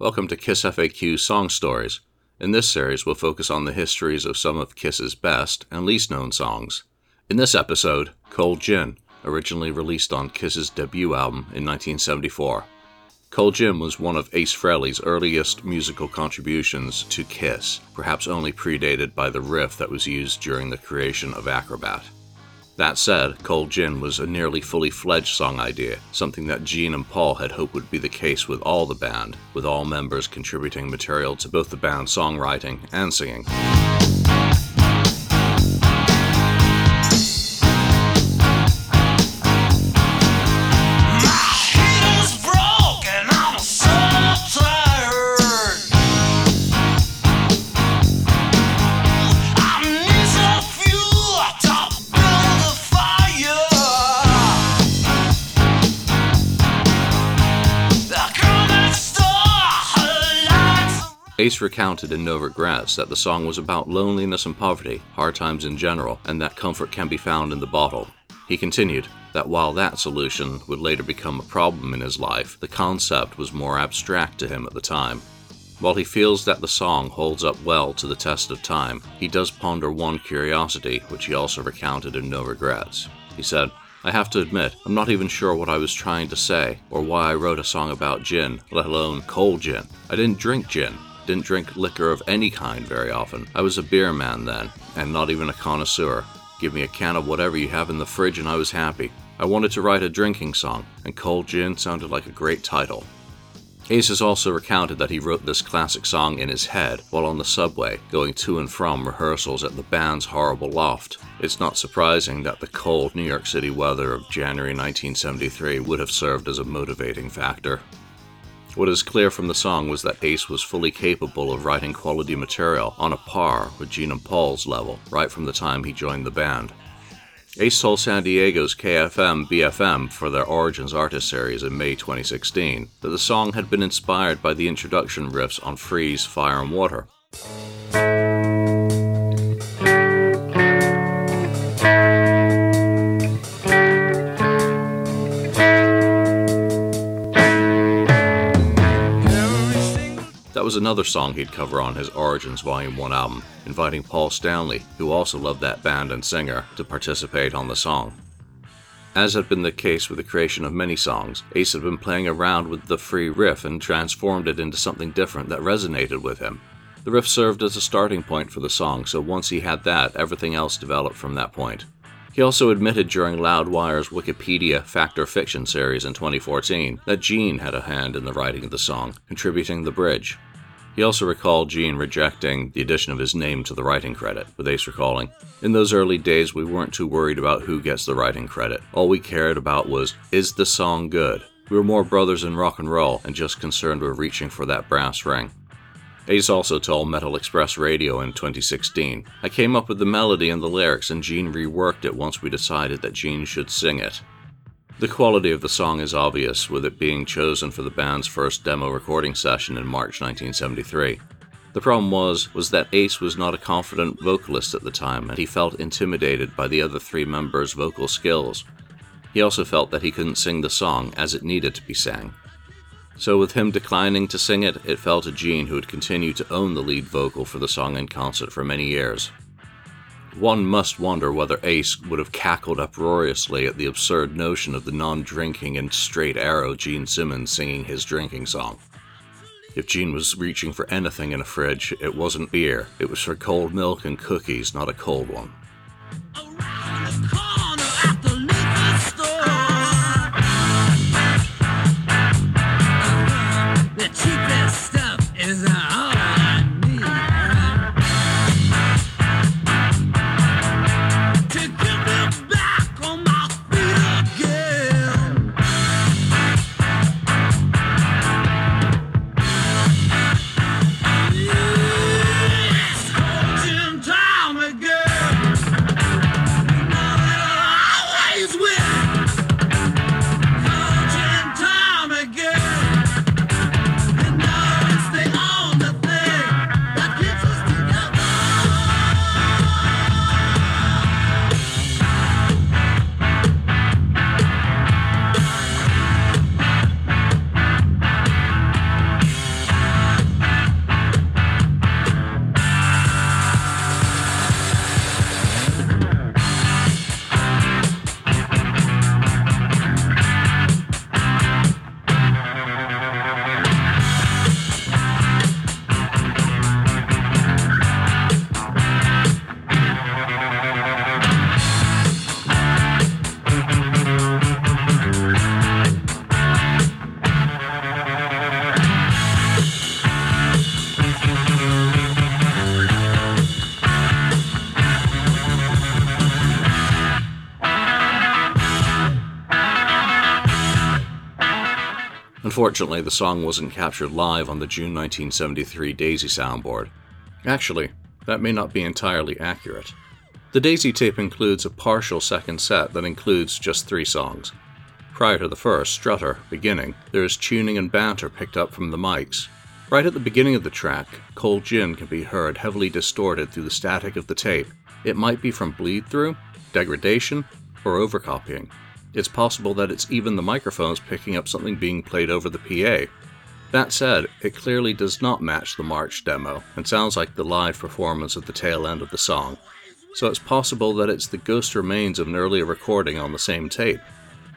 Welcome to Kiss FAQ Song Stories. In this series, we'll focus on the histories of some of Kiss's best and least known songs. In this episode, Cold Gin, originally released on Kiss's debut album in 1974. Cold Gin was one of Ace Frehley's earliest musical contributions to Kiss, perhaps only predated by the riff that was used during the creation of Acrobat. That said, Cold Gin was a nearly fully fledged song idea, something that Gene and Paul had hoped would be the case with all the band, with all members contributing material to both the band's songwriting and singing. Ace recounted in No Regrets that the song was about loneliness and poverty, hard times in general, and that comfort can be found in the bottle. He continued that while that solution would later become a problem in his life, the concept was more abstract to him at the time. While he feels that the song holds up well to the test of time, he does ponder one curiosity, which he also recounted in No Regrets. He said, I have to admit, I'm not even sure what I was trying to say, or why I wrote a song about gin, let alone cold gin. I didn't drink gin didn't drink liquor of any kind very often. I was a beer man then, and not even a connoisseur. Give me a can of whatever you have in the fridge and I was happy. I wanted to write a drinking song, and Cold Gin sounded like a great title. Ace has also recounted that he wrote this classic song in his head while on the subway, going to and from rehearsals at the band's horrible loft. It's not surprising that the cold New York City weather of January 1973 would have served as a motivating factor. What is clear from the song was that Ace was fully capable of writing quality material on a par with Gene and Paul's level right from the time he joined the band. Ace told San Diego's KFMB FM for their Origins Artist series in May 2016 that the song had been inspired by the introduction riffs on Free's, Fire and Water. Was another song he'd cover on his Origins Volume 1 album, inviting Paul Stanley, who also loved that band and singer, to participate on the song. As had been the case with the creation of many songs, Ace had been playing around with the free riff and transformed it into something different that resonated with him. The riff served as a starting point for the song, so once he had that, everything else developed from that point. He also admitted during Loudwire's Wikipedia Fact or Fiction series in 2014 that Gene had a hand in the writing of the song, contributing the bridge. He also recalled Gene rejecting the addition of his name to the writing credit, with Ace recalling, In those early days, we weren't too worried about who gets the writing credit. All we cared about was, is the song good? We were more brothers in rock and roll and just concerned with reaching for that brass ring. Ace also told Metal Express Radio in 2016, I came up with the melody and the lyrics, and Gene reworked it once we decided that Gene should sing it. The quality of the song is obvious, with it being chosen for the band's first demo recording session in March 1973. The problem was was that Ace was not a confident vocalist at the time and he felt intimidated by the other three members' vocal skills. He also felt that he couldn't sing the song as it needed to be sang. So with him declining to sing it, it fell to Gene who would continue to own the lead vocal for the song in concert for many years. One must wonder whether Ace would have cackled uproariously at the absurd notion of the non drinking and straight arrow Gene Simmons singing his drinking song. If Gene was reaching for anything in a fridge, it wasn't beer. It was for cold milk and cookies, not a cold one. Oh, Unfortunately, the song wasn't captured live on the June 1973 Daisy soundboard. Actually, that may not be entirely accurate. The Daisy tape includes a partial second set that includes just three songs. Prior to the first, Strutter, beginning, there is tuning and banter picked up from the mics. Right at the beginning of the track, Cold Gin can be heard heavily distorted through the static of the tape. It might be from bleed through, degradation, or overcopying. It's possible that it's even the microphones picking up something being played over the PA. That said, it clearly does not match the March demo and sounds like the live performance at the tail end of the song. So it's possible that it's the ghost remains of an earlier recording on the same tape.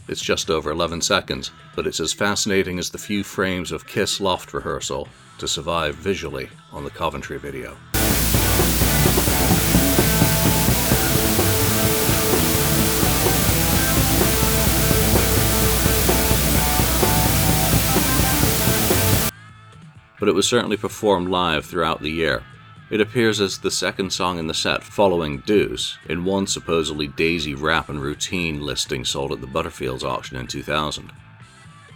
It's just over 11 seconds, but it's as fascinating as the few frames of Kiss Loft rehearsal to survive visually on the Coventry video. But it was certainly performed live throughout the year, it appears as the second song in the set following Deuce in one supposedly Daisy rap and routine listing sold at the Butterfields auction in 2000.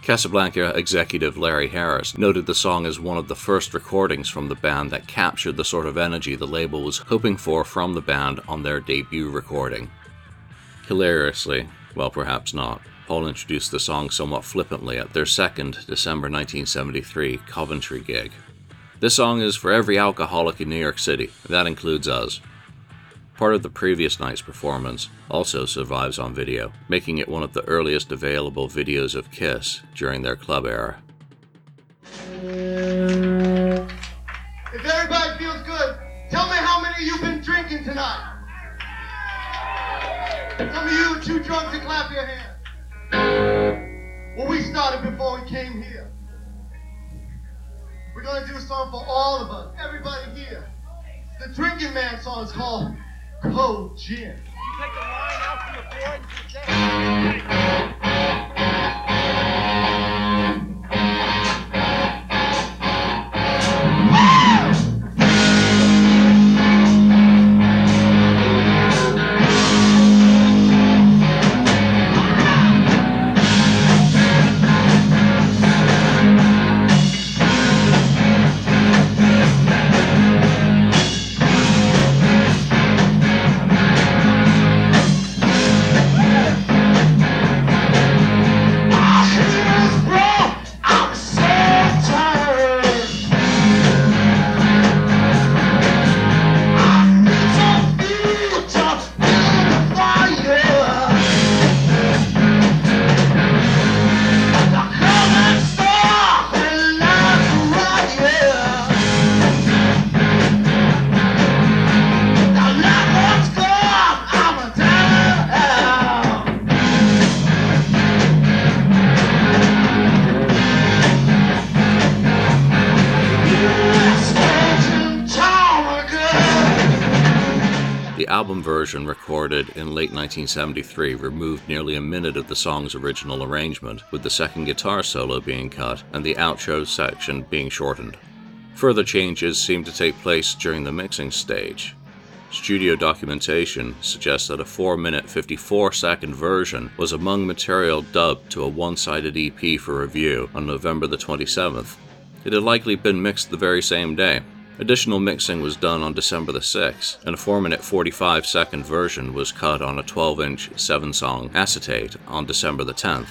Casablanca executive Larry Harris noted the song as one of the first recordings from the band that captured the sort of energy the label was hoping for from the band on their debut recording. Hilariously, well, perhaps not, Paul introduced the song somewhat flippantly at their second December 1973 Coventry gig. This song is for every alcoholic in New York City, that includes us. Part of the previous night's performance also survives on video, making it one of the earliest available videos of Kiss during their club era. If everybody feels good, tell me how many of you been drinking tonight. Some of you too drunk to clap your hands. Well, we started before we came here. We're going to do a song for all of us, everybody here. The Drinking Man song is called Cold Gin. You take the line out from the board album version recorded in late 1973 removed nearly a minute of the song's original arrangement, with the second guitar solo being cut and the outro section being shortened. Further changes seem to take place during the mixing stage. Studio documentation suggests that a 4 minute 54 second version was among material dubbed to a one sided EP for review on November the 27th. It had likely been mixed the very same day. Additional mixing was done on December the 6th, and a 4 minute 45 second version was cut on a 12 inch 7 song acetate on December the 10th.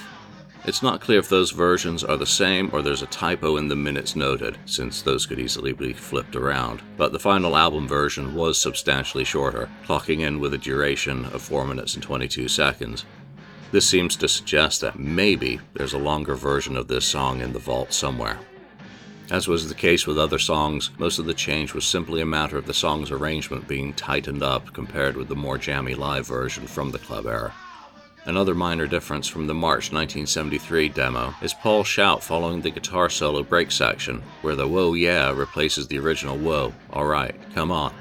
It's not clear if those versions are the same or there's a typo in the minutes noted, since those could easily be flipped around, but the final album version was substantially shorter, clocking in with a duration of 4 minutes and 22 seconds. This seems to suggest that maybe there's a longer version of this song in the vault somewhere. As was the case with other songs, most of the change was simply a matter of the song's arrangement being tightened up compared with the more jammy live version from the club era. Another minor difference from the March 1973 demo is Paul's shout following the guitar solo break section, where the Whoa Yeah replaces the original Whoa, alright, come on.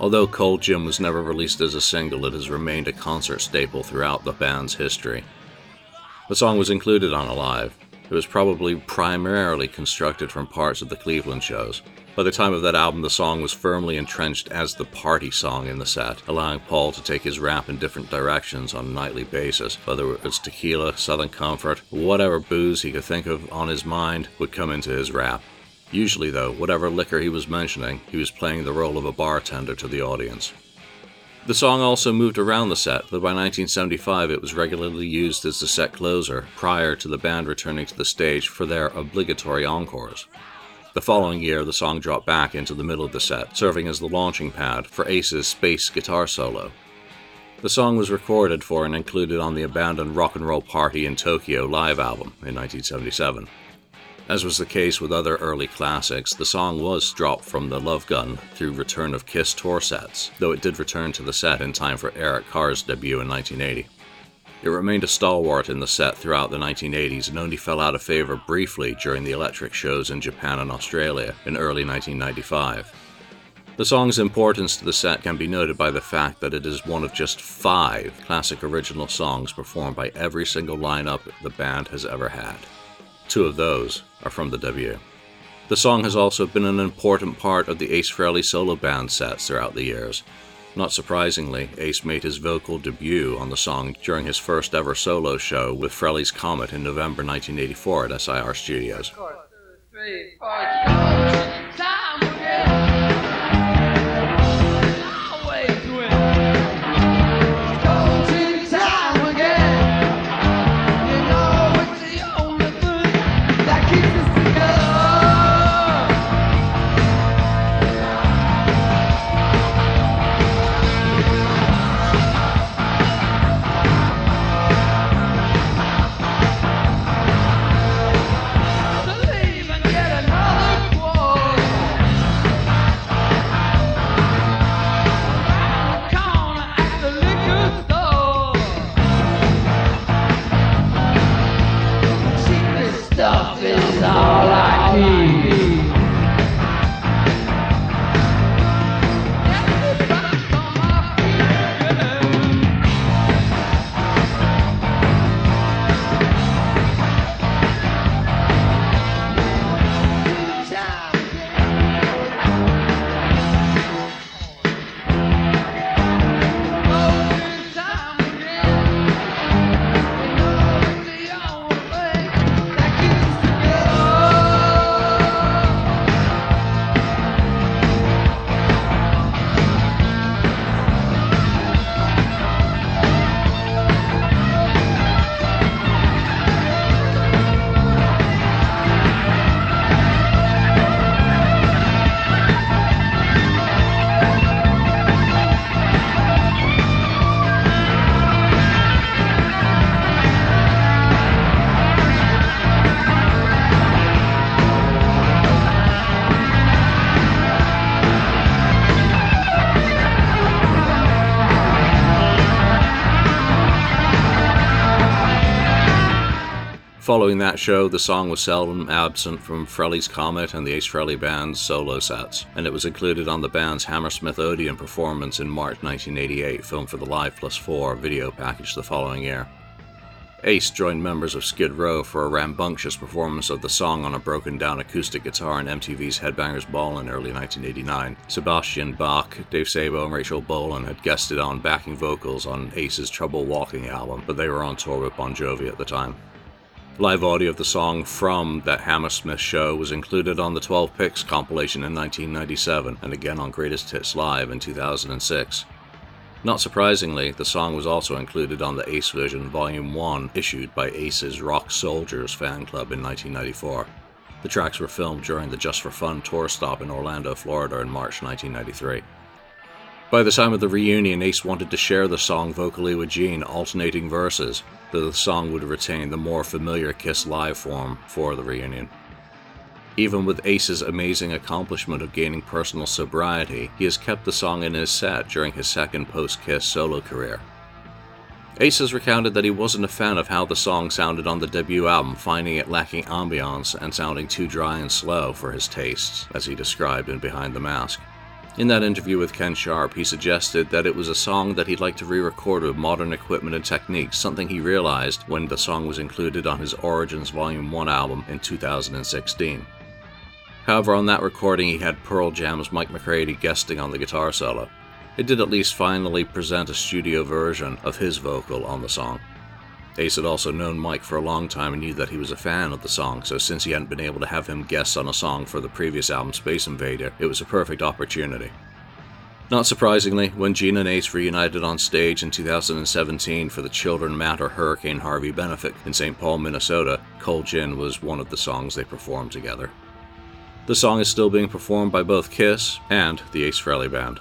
Although Cold Gin was never released as a single, it has remained a concert staple throughout the band's history. The song was included on Alive, It was probably primarily constructed from parts of the Cleveland shows. By the time of that album, the song was firmly entrenched as the party song in the set, allowing Paul to take his rap in different directions on a nightly basis. Whether it's tequila, Southern Comfort, whatever booze he could think of on his mind would come into his rap. Usually, though, whatever liquor he was mentioning, he was playing the role of a bartender to the audience. The song also moved around the set, though by 1975 it was regularly used as the set closer prior to the band returning to the stage for their obligatory encores. The following year, the song dropped back into the middle of the set, serving as the launching pad for Ace's space guitar solo. The song was recorded for and included on the abandoned Rock and Roll Party in Tokyo live album in 1977. As was the case with other early classics, the song was dropped from the Love Gun through Return of Kiss tour sets, though it did return to the set in time for Eric Carr's debut in 1980. It remained a stalwart in the set throughout the 1980s and only fell out of favor briefly during the electric shows in Japan and Australia in early 1995. The song's importance to the set can be noted by the fact that it is one of just five classic original songs performed by every single lineup the band has ever had. Two of those are from the debut. The song has also been an important part of the Ace Frehley solo band sets throughout the years. Not surprisingly, Ace made his vocal debut on the song during his first ever solo show with Frehley's Comet in November 1984 at SIR Studios. Following that show, the song was seldom absent from Frehley's Comet and the Ace Frehley Band's solo sets, and it was included on the band's Hammersmith Odeon performance in March 1988, filmed for the Live Plus 4 video package the following year. Ace joined members of Skid Row for a rambunctious performance of the song on a broken down acoustic guitar in MTV's Headbangers Ball in early 1989. Sebastian Bach, Dave Sabo, and Rachel Bolan had guested on backing vocals on Ace's Trouble Walking album, but they were on tour with Bon Jovi at the time. Live audio of the song from that Hammersmith show was included on the 12 Picks compilation in 1997 and again on Greatest Hits Live in 2006. Not surprisingly, the song was also included on the Ace Vision Volume 1 issued by Ace's Rock Soldiers fan club in 1994. The tracks were filmed during the Just for Fun tour stop in Orlando, Florida in March 1993. By the time of the reunion, Ace wanted to share the song vocally with Gene, alternating verses, though the song would retain the more familiar Kiss live form for the reunion. Even with Ace's amazing accomplishment of gaining personal sobriety, he has kept the song in his set during his second post Kiss solo career. Ace has recounted that he wasn't a fan of how the song sounded on the debut album, finding it lacking ambiance and sounding too dry and slow for his tastes, as he described in Behind the Mask. In that interview with Ken Sharp, he suggested that it was a song that he'd like to re record with modern equipment and techniques, something he realized when the song was included on his Origins Volume 1 album in 2016. However, on that recording, he had Pearl Jam's Mike McCready guesting on the guitar solo. It did at least finally present a studio version of his vocal on the song. Ace had also known Mike for a long time and knew that he was a fan of the song, so since he hadn't been able to have him guest on a song for the previous album Space Invader, it was a perfect opportunity. Not surprisingly, when Gene and Ace reunited on stage in 2017 for the Children Matter Hurricane Harvey benefit in St. Paul, Minnesota, Cold Gin was one of the songs they performed together. The song is still being performed by both Kiss and the Ace Frehley Band.